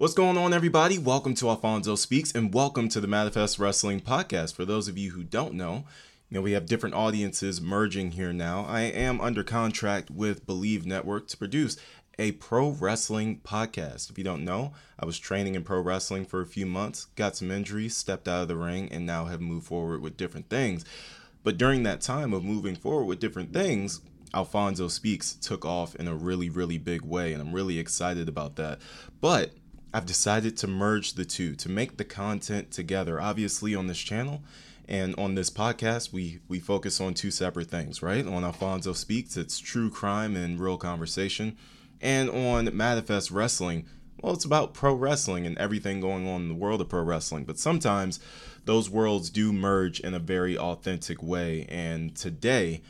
What's going on, everybody? Welcome to Alphonso Speaks and welcome to the Manifest Wrestling Podcast. For those of you who don't know, you know, we have different audiences merging here now. I am under contract with Believe Network to produce a pro wrestling podcast. If you don't know, I was training in pro wrestling for a few months, got some injuries, stepped out of the ring, and now have moved forward with different things. But during that time of moving forward with different things, Alphonso Speaks took off in a really, really big way, and I'm really excited about that. But I've decided to merge the two to make the content together. Obviously, on this channel and on this podcast, we we focus on two separate things, right? On Alphonso Speaks, it's true crime and real conversation, and on Manifest Wrestling, well, it's about pro wrestling and everything going on in the world of pro wrestling. But sometimes those worlds do merge in a very authentic way. And today,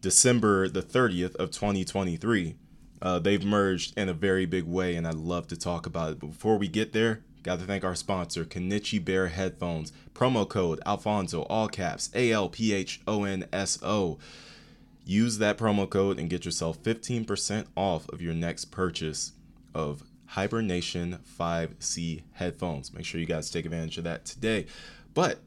December the 30th of 2023 uh, they've merged in a very big way, and I'd love to talk about it. But before we get there, got to thank our sponsor, Kenichi Bear Headphones. Promo code Alphonso, all caps, A L P H O N S O. Use that promo code and get yourself 15% off of your next purchase of Hibernation 5C headphones. Make sure you guys take advantage of that today. But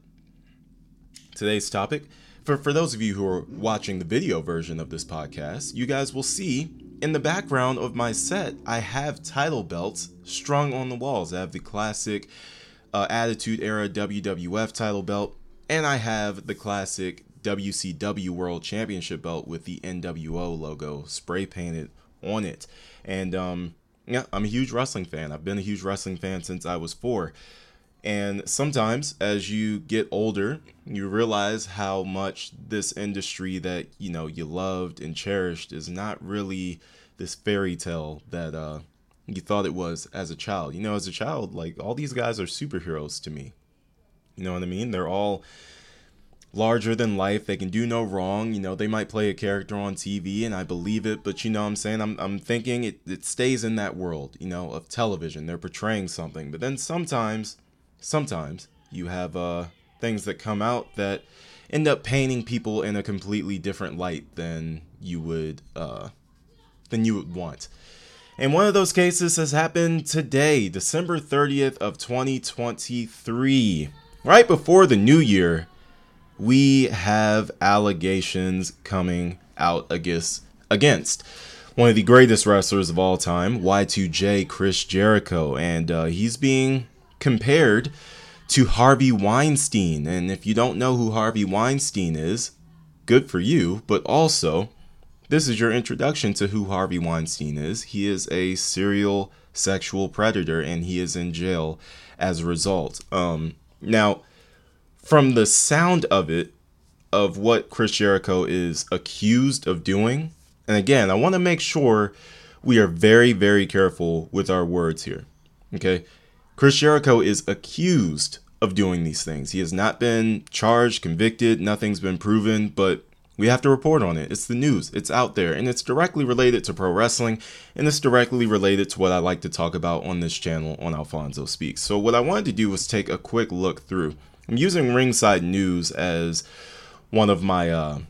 today's topic, for, for those of you who are watching the video version of this podcast, you guys will see in the background of my set, I have title belts strung on the walls. I have the classic uh, Attitude Era WWF title belt, and I have the classic WCW World Championship belt with the NWO logo spray painted on it. And um, yeah, I'm a huge wrestling fan. I've been a huge wrestling fan since I was four. And sometimes as you get older, you realize how much this industry that, you know, you loved and cherished is not really this fairy tale that uh you thought it was as a child. You know, as a child, like all these guys are superheroes to me. You know what I mean? They're all larger than life. They can do no wrong. You know, they might play a character on TV and I believe it, but you know what I'm saying? I'm, I'm thinking it, it stays in that world, you know, of television. They're portraying something. But then sometimes sometimes you have uh, things that come out that end up painting people in a completely different light than you would uh, than you would want. And one of those cases has happened today, December 30th of 2023. Right before the new year, we have allegations coming out against against one of the greatest wrestlers of all time, Y2J Chris Jericho, and uh, he's being compared to Harvey Weinstein. And if you don't know who Harvey Weinstein is, good for you, but also, this is your introduction to who Harvey Weinstein is. He is a serial sexual predator and he is in jail as a result. Um, now, from the sound of it, of what Chris Jericho is accused of doing, and again, I want to make sure we are very, very careful with our words here. Okay? Chris Jericho is accused of doing these things. He has not been charged, convicted, nothing's been proven, but we have to report on it. It's the news, it's out there, and it's directly related to pro wrestling, and it's directly related to what I like to talk about on this channel on Alphonso Speaks. So, what I wanted to do was take a quick look through. I'm using Ringside News as one of my uh,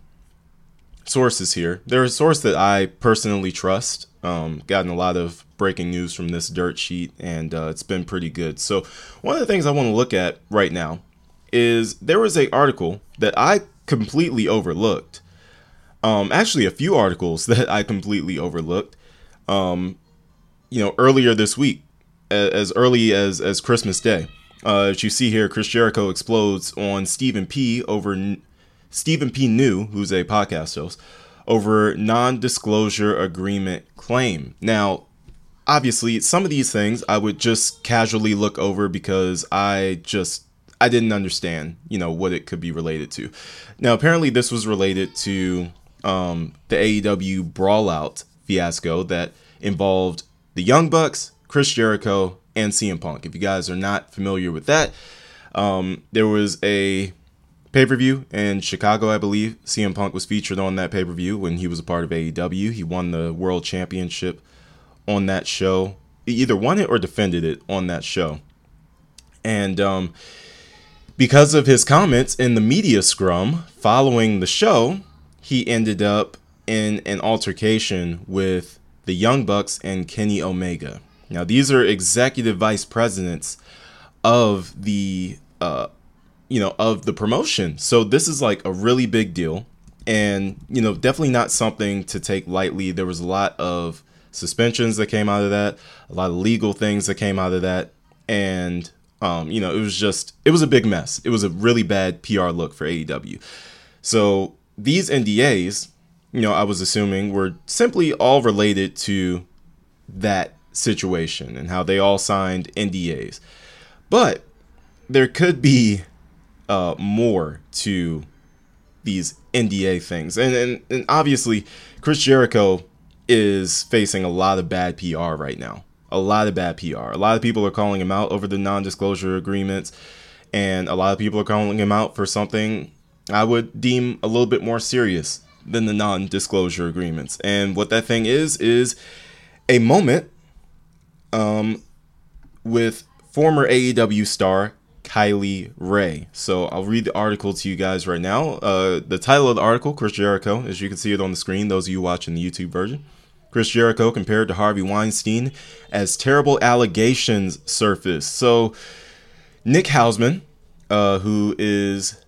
sources here. They're a source that I personally trust. Um, gotten a lot of breaking news from this dirt sheet, and uh, it's been pretty good. So, one of the things I want to look at right now is there was a article that I completely overlooked. Um, actually, a few articles that I completely overlooked. Um, you know, earlier this week, as early as as Christmas Day. Uh, as you see here, Chris Jericho explodes on Stephen P. over Stephen P. New, who's a podcast host, over non-disclosure agreement claim. Now, obviously some of these things I would just casually look over because I just I didn't understand, you know, what it could be related to. Now, apparently, this was related to um, the AEW Brawlout fiasco that involved the Young Bucks, Chris Jericho, and CM Punk. If you guys are not familiar with that, um, there was a pay per view in Chicago, I believe. CM Punk was featured on that pay per view when he was a part of AEW. He won the World Championship on that show. He either won it or defended it on that show. And um, because of his comments in the media scrum following the show, he ended up in an altercation with the Young Bucks and Kenny Omega. Now, these are executive vice presidents of the, uh, you know, of the promotion. So this is like a really big deal, and you know, definitely not something to take lightly. There was a lot of suspensions that came out of that, a lot of legal things that came out of that, and um, you know, it was just it was a big mess. It was a really bad PR look for AEW. So these NDAs, you know, I was assuming were simply all related to that situation and how they all signed NDAs. But there could be uh, more to these NDA things. And, and, and obviously, Chris Jericho is facing a lot of bad PR right now. A lot of bad PR. A lot of people are calling him out over the non disclosure agreements. And a lot of people are calling him out for something I would deem a little bit more serious than the non disclosure agreements. And what that thing is, is a moment um, with former AEW star Kylie Rae. So I'll read the article to you guys right now. Uh, the title of the article, Chris Jericho, as you can see it on the screen, those of you watching the YouTube version. Chris Jericho compared to Harvey Weinstein as terrible allegations surface. So Nick Hausman, uh, who is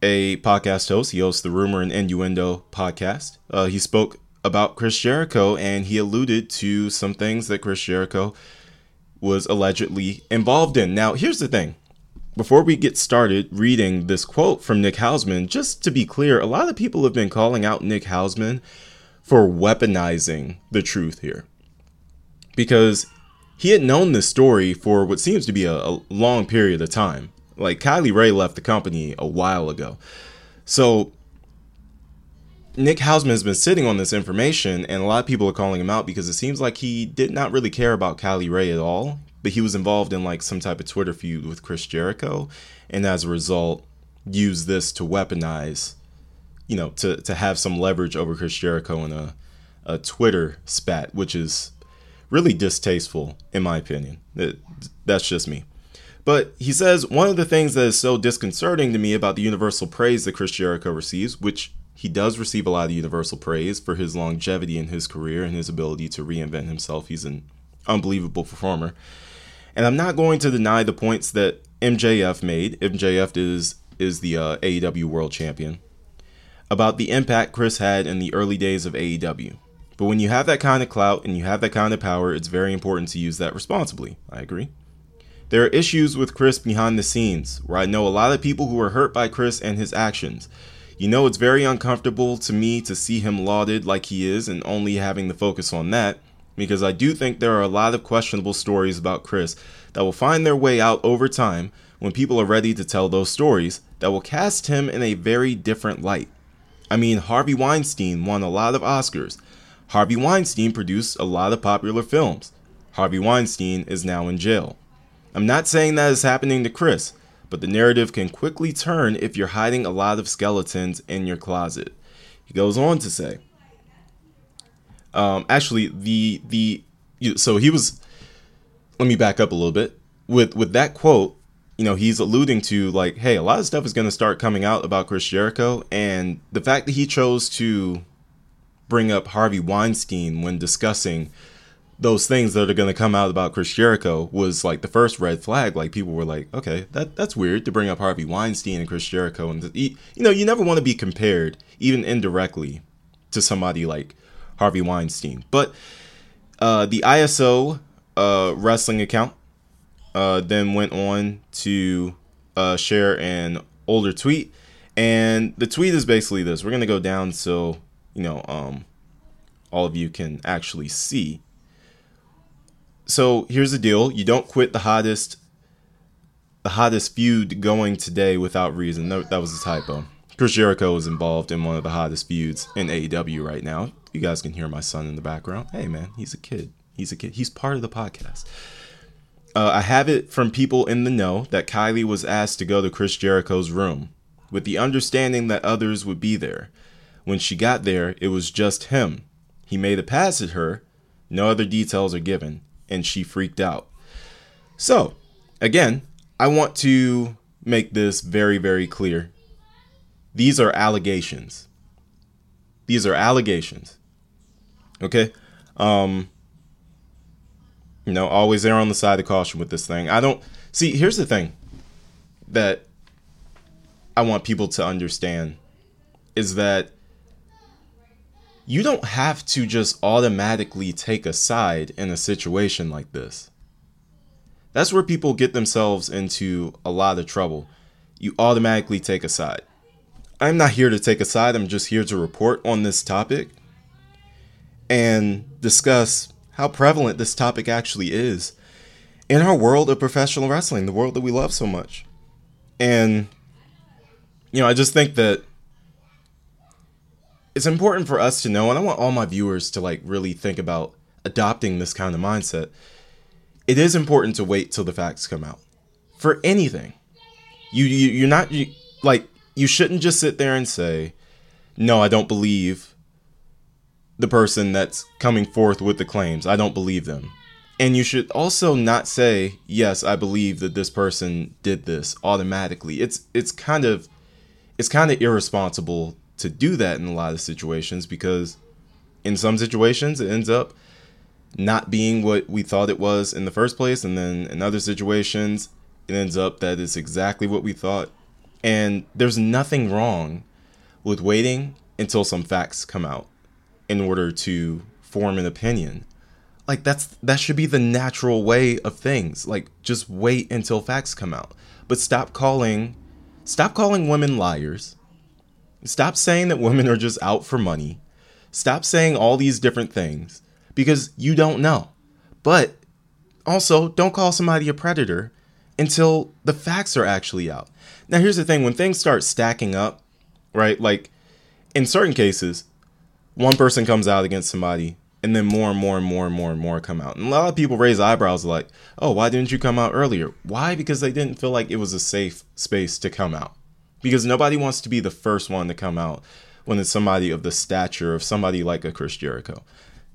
a podcast host, he hosts the Rumor and Innuendo podcast. Uh, he spoke about Chris Jericho and he alluded to some things that Chris Jericho was allegedly involved in. Now, here's the thing. Before we get started reading this quote from Nick Hausman, just to be clear, a lot of people have been calling out Nick Hausman for weaponizing the truth here. Because he had known this story for what seems to be a, a long period of time. Like Kylie Rae left the company a while ago. So Nick Hausman has been sitting on this information, and a lot of people are calling him out because it seems like he did not really care about Kylie Rae at all, but he was involved in like some type of Twitter feud with Chris Jericho, and as a result, used this to weaponize, you know, to to have some leverage over Chris Jericho in a a Twitter spat, which is really distasteful in my opinion. It, that's just me. But he says one of the things that is so disconcerting to me about the universal praise that Chris Jericho receives, which he does receive a lot of universal praise for his longevity in his career and his ability to reinvent himself. He's an unbelievable performer. And I'm not going to deny the points that MJF made. MJF is is the uh, AEW World Champion about the impact Chris had in the early days of AEW. But when you have that kind of clout and you have that kind of power, it's very important to use that responsibly. I agree. There are issues with Chris behind the scenes, where I know a lot of people who are hurt by Chris and his actions. You know, it's very uncomfortable to me to see him lauded like he is and only having the focus on that, because I do think there are a lot of questionable stories about Chris that will find their way out over time when people are ready to tell those stories that will cast him in a very different light. I mean, Harvey Weinstein won a lot of Oscars. Harvey Weinstein produced a lot of popular films. Harvey Weinstein is now in jail. I'm not saying that is happening to Chris, but the narrative can quickly turn if you're hiding a lot of skeletons in your closet. He goes on to say, um, actually, the the so he was. Let me back up a little bit with with that quote. You know, he's alluding to like, hey, a lot of stuff is going to start coming out about Chris Jericho, and the fact that he chose to bring up Harvey Weinstein when discussing those things that are going to come out about Chris Jericho was like the first red flag. Like people were like, okay, that that's weird to bring up Harvey Weinstein and Chris Jericho, and you know, you never want to be compared, even indirectly, to somebody like Harvey Weinstein. But uh, the ISO uh, wrestling account uh, then went on to uh, share an older tweet, and the tweet is basically this: We're gonna go down so you know um, all of you can actually see so here's the deal: you don't quit the hottest, the hottest feud going today without reason. No, that was a typo. Chris Jericho is involved in one of the hottest feuds in AEW right now. You guys can hear my son in the background. Hey man, he's a kid. He's a kid. He's part of the podcast. Uh, I have it from people in the know that Kylie was asked to go to Chris Jericho's room with the understanding that others would be there. When she got there, it was just him. He made a pass at her. No other details are given and she freaked out. So, again, I want to make this very, very clear. These are allegations. These are allegations. Okay? Um You know, always there on the side of caution with this thing. I don't see. Here's the thing that I want people to understand is that you don't have to just automatically take a side in a situation like this. That's where people get themselves into a lot of trouble. You automatically take a side. I'm not here to take a side, I'm just here to report on this topic and discuss how prevalent this topic actually is in our world of professional wrestling, the world that we love so much. And, you know, I just think that it's important for us to know, and I want all my viewers to like really think about adopting this kind of mindset. It is important to wait till the facts come out for anything. You, you you're not you, like you shouldn't just sit there and say, "No, I don't believe the person that's coming forth with the claims. I don't believe them." And you should also not say, "Yes, I believe that this person did this automatically." It's it's kind of it's kind of irresponsible to do that in a lot of situations because in some situations it ends up not being what we thought it was in the first place and then in other situations it ends up that it's exactly what we thought and there's nothing wrong with waiting until some facts come out in order to form an opinion like that's that should be the natural way of things like just wait until facts come out but stop calling stop calling women liars Stop saying that women are just out for money. Stop saying all these different things because you don't know. But also, don't call somebody a predator until the facts are actually out. Now, here's the thing when things start stacking up, right? Like in certain cases, one person comes out against somebody, and then more and more and more and more and more come out. And a lot of people raise eyebrows like, oh, why didn't you come out earlier? Why? Because they didn't feel like it was a safe space to come out because nobody wants to be the first one to come out when it's somebody of the stature of somebody like a Chris Jericho.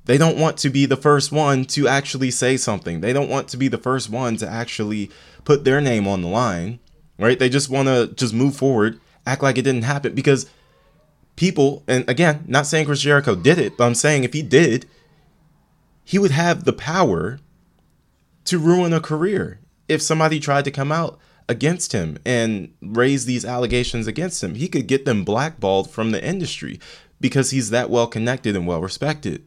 They don't want to be the first one to actually say something. They don't want to be the first one to actually put their name on the line, right? They just want to just move forward, act like it didn't happen because people, and again, not saying Chris Jericho did it, but I'm saying if he did, he would have the power to ruin a career if somebody tried to come out against him and raise these allegations against him. He could get them blackballed from the industry because he's that well connected and well respected.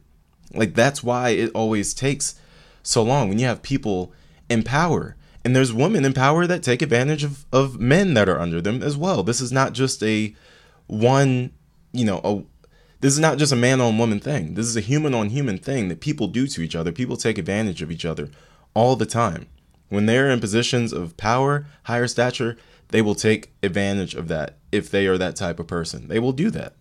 Like that's why it always takes so long when you have people in power. And there's women in power that take advantage of, of men that are under them as well. This is not just a one, you know, a this is not just a man on woman thing. This is a human on human thing that people do to each other. People take advantage of each other all the time. When they're in positions of power, higher stature, they will take advantage of that if they are that type of person. They will do that.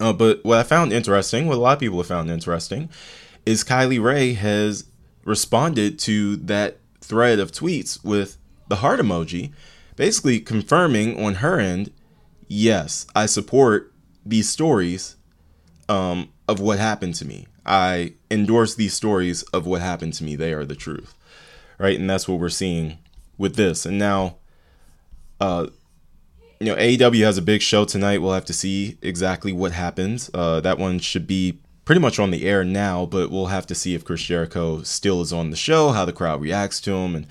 Uh, but what I found interesting, what a lot of people have found interesting, is Kylie Rae has responded to that thread of tweets with the heart emoji, basically confirming on her end, yes, I support these stories um, of what happened to me. I endorse these stories of what happened to me. They are the truth right? And that's what we're seeing with this. And now, uh, you know, AEW has a big show tonight. We'll have to see exactly what happens. Uh, that one should be pretty much on the air now, but we'll have to see if Chris Jericho still is on the show, how the crowd reacts to him, and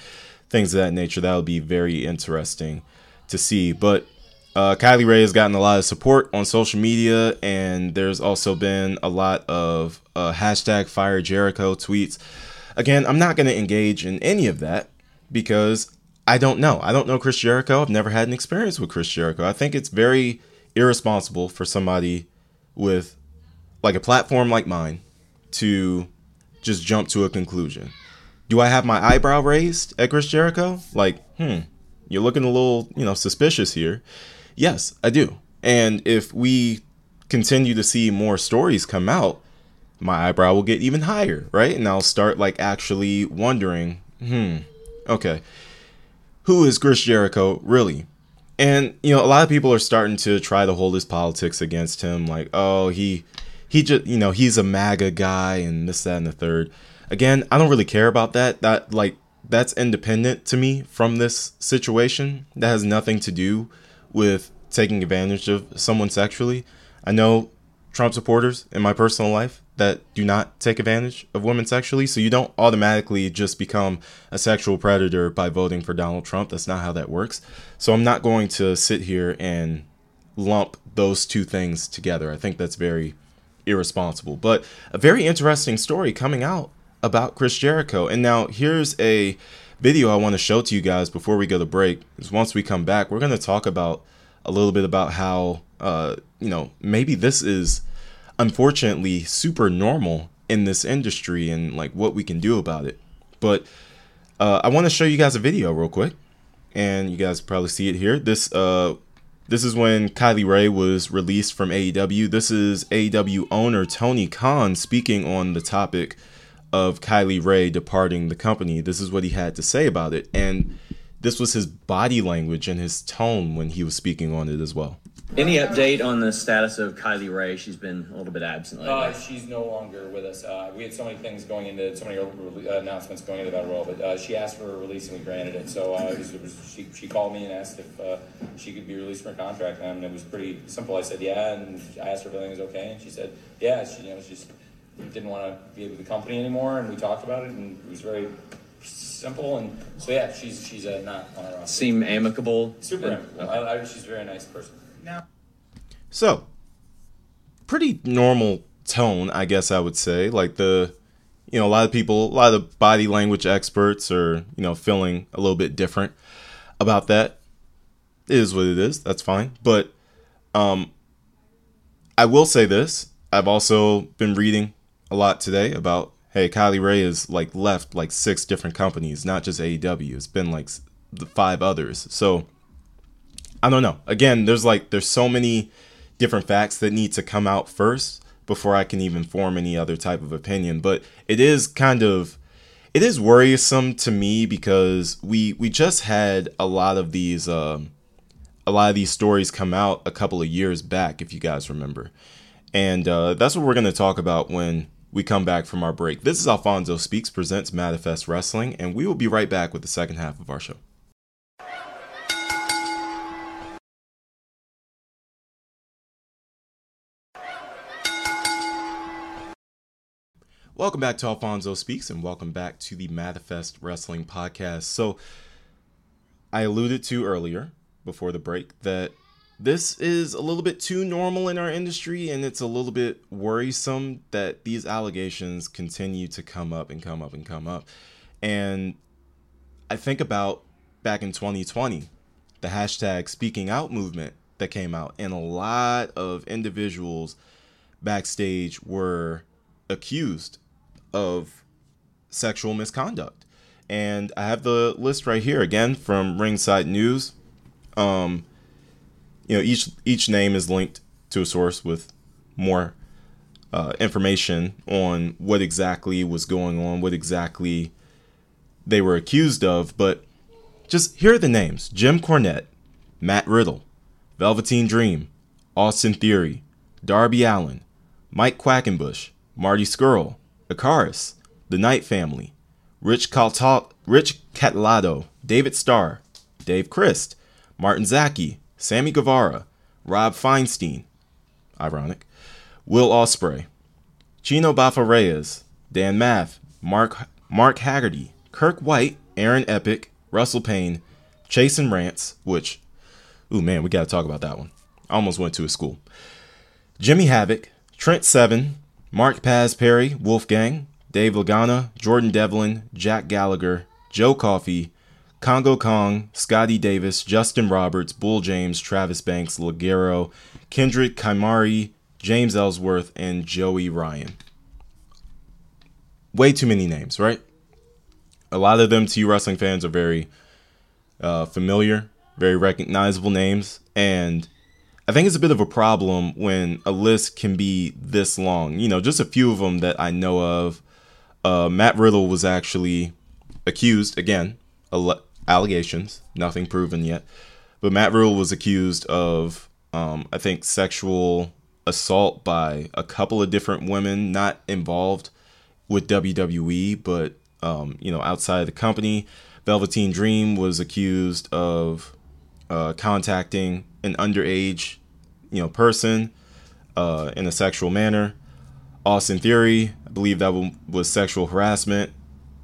things of that nature. That'll be very interesting to see. But uh, Kylie Rae has gotten a lot of support on social media, and there's also been a lot of uh, hashtag Fire Jericho tweets. Again, I'm not going to engage in any of that because I don't know. I don't know Chris Jericho. I've never had an experience with Chris Jericho. I think it's very irresponsible for somebody with like a platform like mine to just jump to a conclusion. Do I have my eyebrow raised at Chris Jericho? Like, hmm, you're looking a little, you know, suspicious here. Yes, I do. And if we continue to see more stories come out, my eyebrow will get even higher, right? And I'll start like actually wondering, hmm, okay, who is Chris Jericho really? And you know, a lot of people are starting to try to hold his politics against him, like, oh, he he just you know, he's a MAGA guy and this, that, and the third. Again, I don't really care about that. That like that's independent to me from this situation. That has nothing to do with taking advantage of someone sexually. I know Trump supporters in my personal life that do not take advantage of women sexually. So you don't automatically just become a sexual predator by voting for Donald Trump. That's not how that works. So I'm not going to sit here and lump those two things together. I think that's very irresponsible. But a very interesting story coming out about Chris Jericho. And now here's a video I want to show to you guys before we go to break. Is once we come back, we're going to talk about a little bit about how uh, you know maybe this is unfortunately super normal in this industry and like what we can do about it. But uh, I want to show you guys a video real quick, and you guys probably see it here. This uh, this is when Kylie Rae was released from AEW. This is AEW owner Tony Khan speaking on the topic of Kylie Rae departing the company. This is what he had to say about it, and this was his body language and his tone when he was speaking on it as well. Any update on the status of Kylie Rae? She's been a little bit absent lately. Uh, she's no longer with us. Uh, we had so many things going into, so many uh, announcements going into that role, but uh, she asked for a release and we granted it. So uh, it was, it was, she, she called me and asked if uh, she could be released from her contract, and it was pretty simple. I said yeah, and I asked her if everything was okay, and she said yeah. She, you know, she just didn't want to be with the company anymore, and we talked about it, and it was very simple. And so yeah, she's she's not on our roster. Seem amicable. Super amicable. Okay. I, I, she's a very nice person. Now. So, pretty normal tone, I guess I would say. Like the, you know, a lot of people, a lot of body language experts are, you know, feeling a little bit different about that. It is what it is. That's fine. But um, I will say this. I've also been reading a lot today about hey, Kylie Rae has like left like six different companies, not just AEW. It's been like the five others. So I don't know. Again, there's like there's so many different facts that need to come out first before I can even form any other type of opinion. But it is kind of it is worrisome to me because we we just had a lot of these um, a lot of these stories come out a couple of years back, if you guys remember, and uh, that's what we're going to talk about when we come back from our break. This is Alphonso Speaks presents Manifest Wrestling, and we will be right back with the second half of our show. Welcome back to Alphonso Speaks and welcome back to the Manifest Wrestling Podcast. So, I alluded to earlier before the break that this is a little bit too normal in our industry and it's a little bit worrisome that these allegations continue to come up and come up and come up. And I think about back in 2020, the hashtag speaking out movement that came out, and a lot of individuals backstage were accused of sexual misconduct. And I have the list right here again from Ringside News. Um, you know, each each name is linked to a source with more uh, information on what exactly was going on, what exactly they were accused of. But just here are the names: Jim Cornette, Matt Riddle, Velveteen Dream, Austin Theory, Darby Allin, Mike Quackenbush, Marty Scurll, Icarus, the Knight Family, Rich, Calta- Rich Cataldo, David Starr, Dave Crist, Martin Zaki, Sammy Guevara, Rob Feinstein, ironic, Will Ospreay, Chino Bafa Dan Math, Mark Mark Haggerty, Kirk White, Aaron Epic, Russell Payne, Chasyn Rance, which, ooh man, we got to talk about that one. Almost went to a school. Jimmy Havoc, Trent Seven, Mark Paz Perry, Wolfgang, Dave Lagana, Jordan Devlin, Jack Gallagher, Joe Coffey, Kongo Kong, Scotty Davis, Justin Roberts, Bull James, Travis Banks, Ligero, Kendrick Kaimari, James Ellsworth, and Joey Ryan. Way too many names, right? A lot of them to you wrestling fans are very uh, familiar, very recognizable names, and I think it's a bit of a problem when a list can be this long. You know, just a few of them that I know of. Uh, Matt Riddle was actually accused again, allegations, nothing proven yet, but Matt Riddle was accused of, um, I think, sexual assault by a couple of different women not involved with WWE, but um, you know, outside the company. Velveteen Dream was accused of uh, contacting an underage you know person. uh, in a sexual manner. Austin Theory, I believe that was sexual harassment.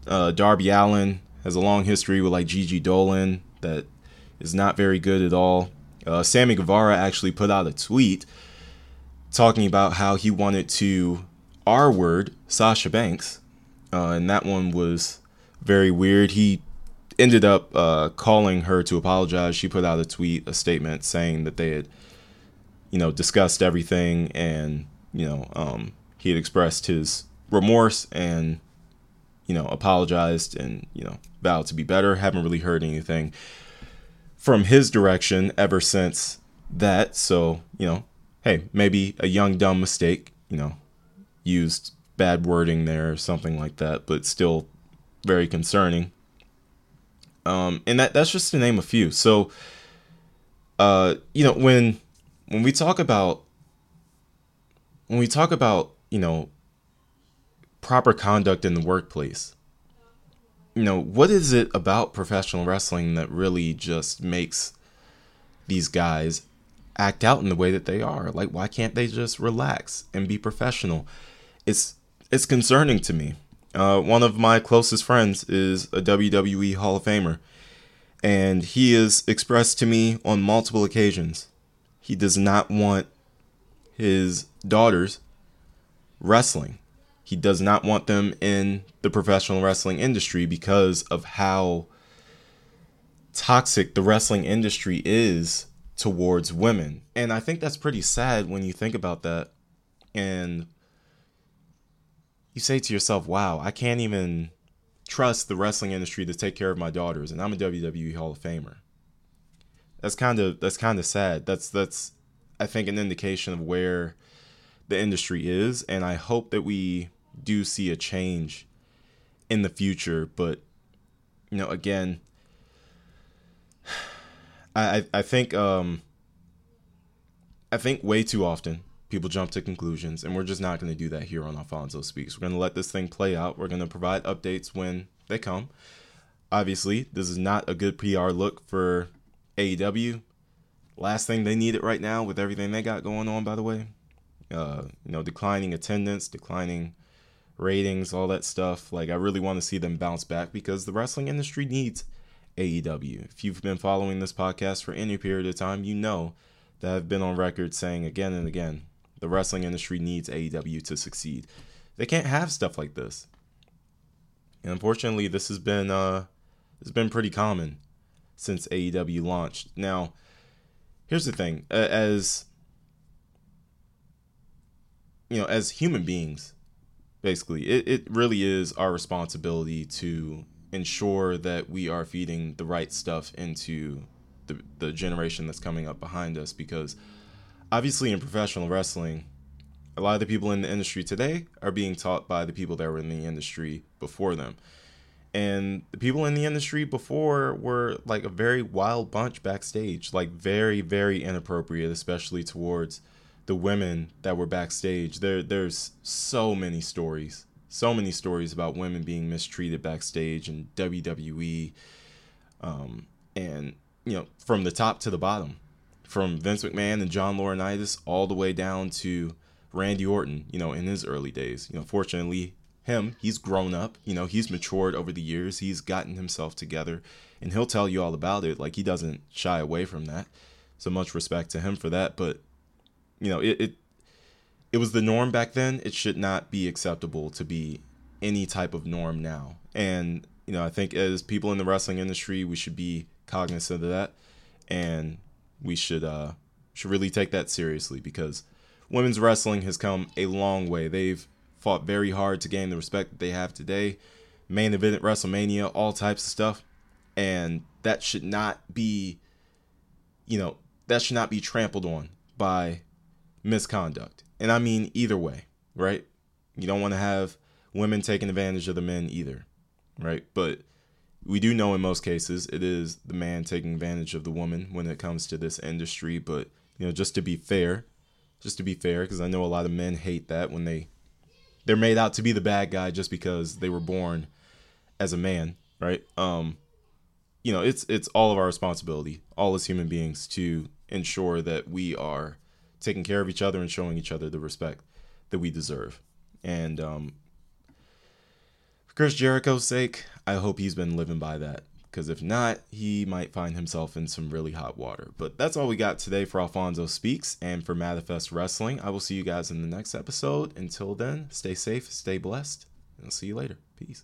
Uh, Darby Allin has a long history with like Gigi Dolan that is not very good at all. Uh, Sammy Guevara actually put out a tweet talking about how he wanted to R word Sasha Banks, uh, and that one was very weird. He ended up uh, calling her to apologize. She put out a tweet, a statement saying that they had, you know, discussed everything and you know um, he had expressed his remorse and you know apologized and you know vowed to be better. Haven't really heard anything from his direction ever since that. So you know hey, maybe a young dumb mistake, you know, used bad wording there or something like that, but still very concerning. Um, and that that's just to name a few. So, uh, you know, when when we talk about when we talk about you know proper conduct in the workplace, you know, what is it about professional wrestling that really just makes these guys act out in the way that they are. Like, why can't they just relax and be professional? It's it's concerning to me. Uh, one of my closest friends is a WWE Hall of Famer, and he has expressed to me on multiple occasions he does not want his daughters wrestling. He does not want them in the professional wrestling industry because of how toxic the wrestling industry is towards women. And I think that's pretty sad when you think about that. And you say to yourself, wow, I can't even trust the wrestling industry to take care of my daughters and I'm a WWE Hall of Famer. That's kind of that's kind of sad. That's that's I think an indication of where the industry is and I hope that we do see a change in the future, but you know, again, I I think um I think way too often people jump to conclusions, and we're just not going to do that here on Alphonso Speaks. We're going to let this thing play out. We're going to provide updates when they come. Obviously, this is not a good PR look for AEW. Last thing they need it right now with everything they got going on, by the way. Uh, you know, declining attendance, declining ratings, all that stuff. Like, I really want to see them bounce back because the wrestling industry needs AEW. If you've been following this podcast for any period of time, you know that I've been on record saying again and again the wrestling industry needs AEW to succeed. They can't have stuff like this. And unfortunately, this has been uh it's been pretty common since AEW launched. Now, here's the thing, as you know, as human beings, basically, it, it really is our responsibility to ensure that we are feeding the right stuff into the, the generation that's coming up behind us because obviously in professional wrestling a lot of the people in the industry today are being taught by the people that were in the industry before them. And the people in the industry before were like a very wild bunch backstage like very very inappropriate especially towards the women that were backstage there there's so many stories so many stories about women being mistreated backstage in WWE, um, and you know from the top to the bottom, from Vince McMahon and John Laurinaitis all the way down to Randy Orton. You know, in his early days. You know, fortunately, him he's grown up. You know, he's matured over the years. He's gotten himself together, and he'll tell you all about it. Like he doesn't shy away from that. So much respect to him for that. But you know, it, it it was the norm back then. It should not be acceptable to be any type of norm now. And you know, I think as people in the wrestling industry, we should be cognizant of that, and we should uh, should really take that seriously because women's wrestling has come a long way. They've fought very hard to gain the respect that they have today. Main event at WrestleMania, all types of stuff, and that should not be, you know, that should not be trampled on by misconduct and I mean either way, right? You don't want to have women taking advantage of the men either, right? But we do know in most cases it is the man taking advantage of the woman when it comes to this industry. But you know, just to be fair, just to be fair, because I know a lot of men hate that when they they're made out to be the bad guy just because they were born as a man, right? Um, you know, it's it's all of our responsibility, all as human beings, to ensure that we are taking care of each other and showing each other the respect that we deserve. And um, for Chris Jericho's sake, I hope he's been living by that. Because if not, he might find himself in some really hot water. But that's all we got today for Alphonso Speaks and for Manifest Wrestling. I will see you guys in the next episode. Until then, stay safe, stay blessed, and I'll see you later. Peace.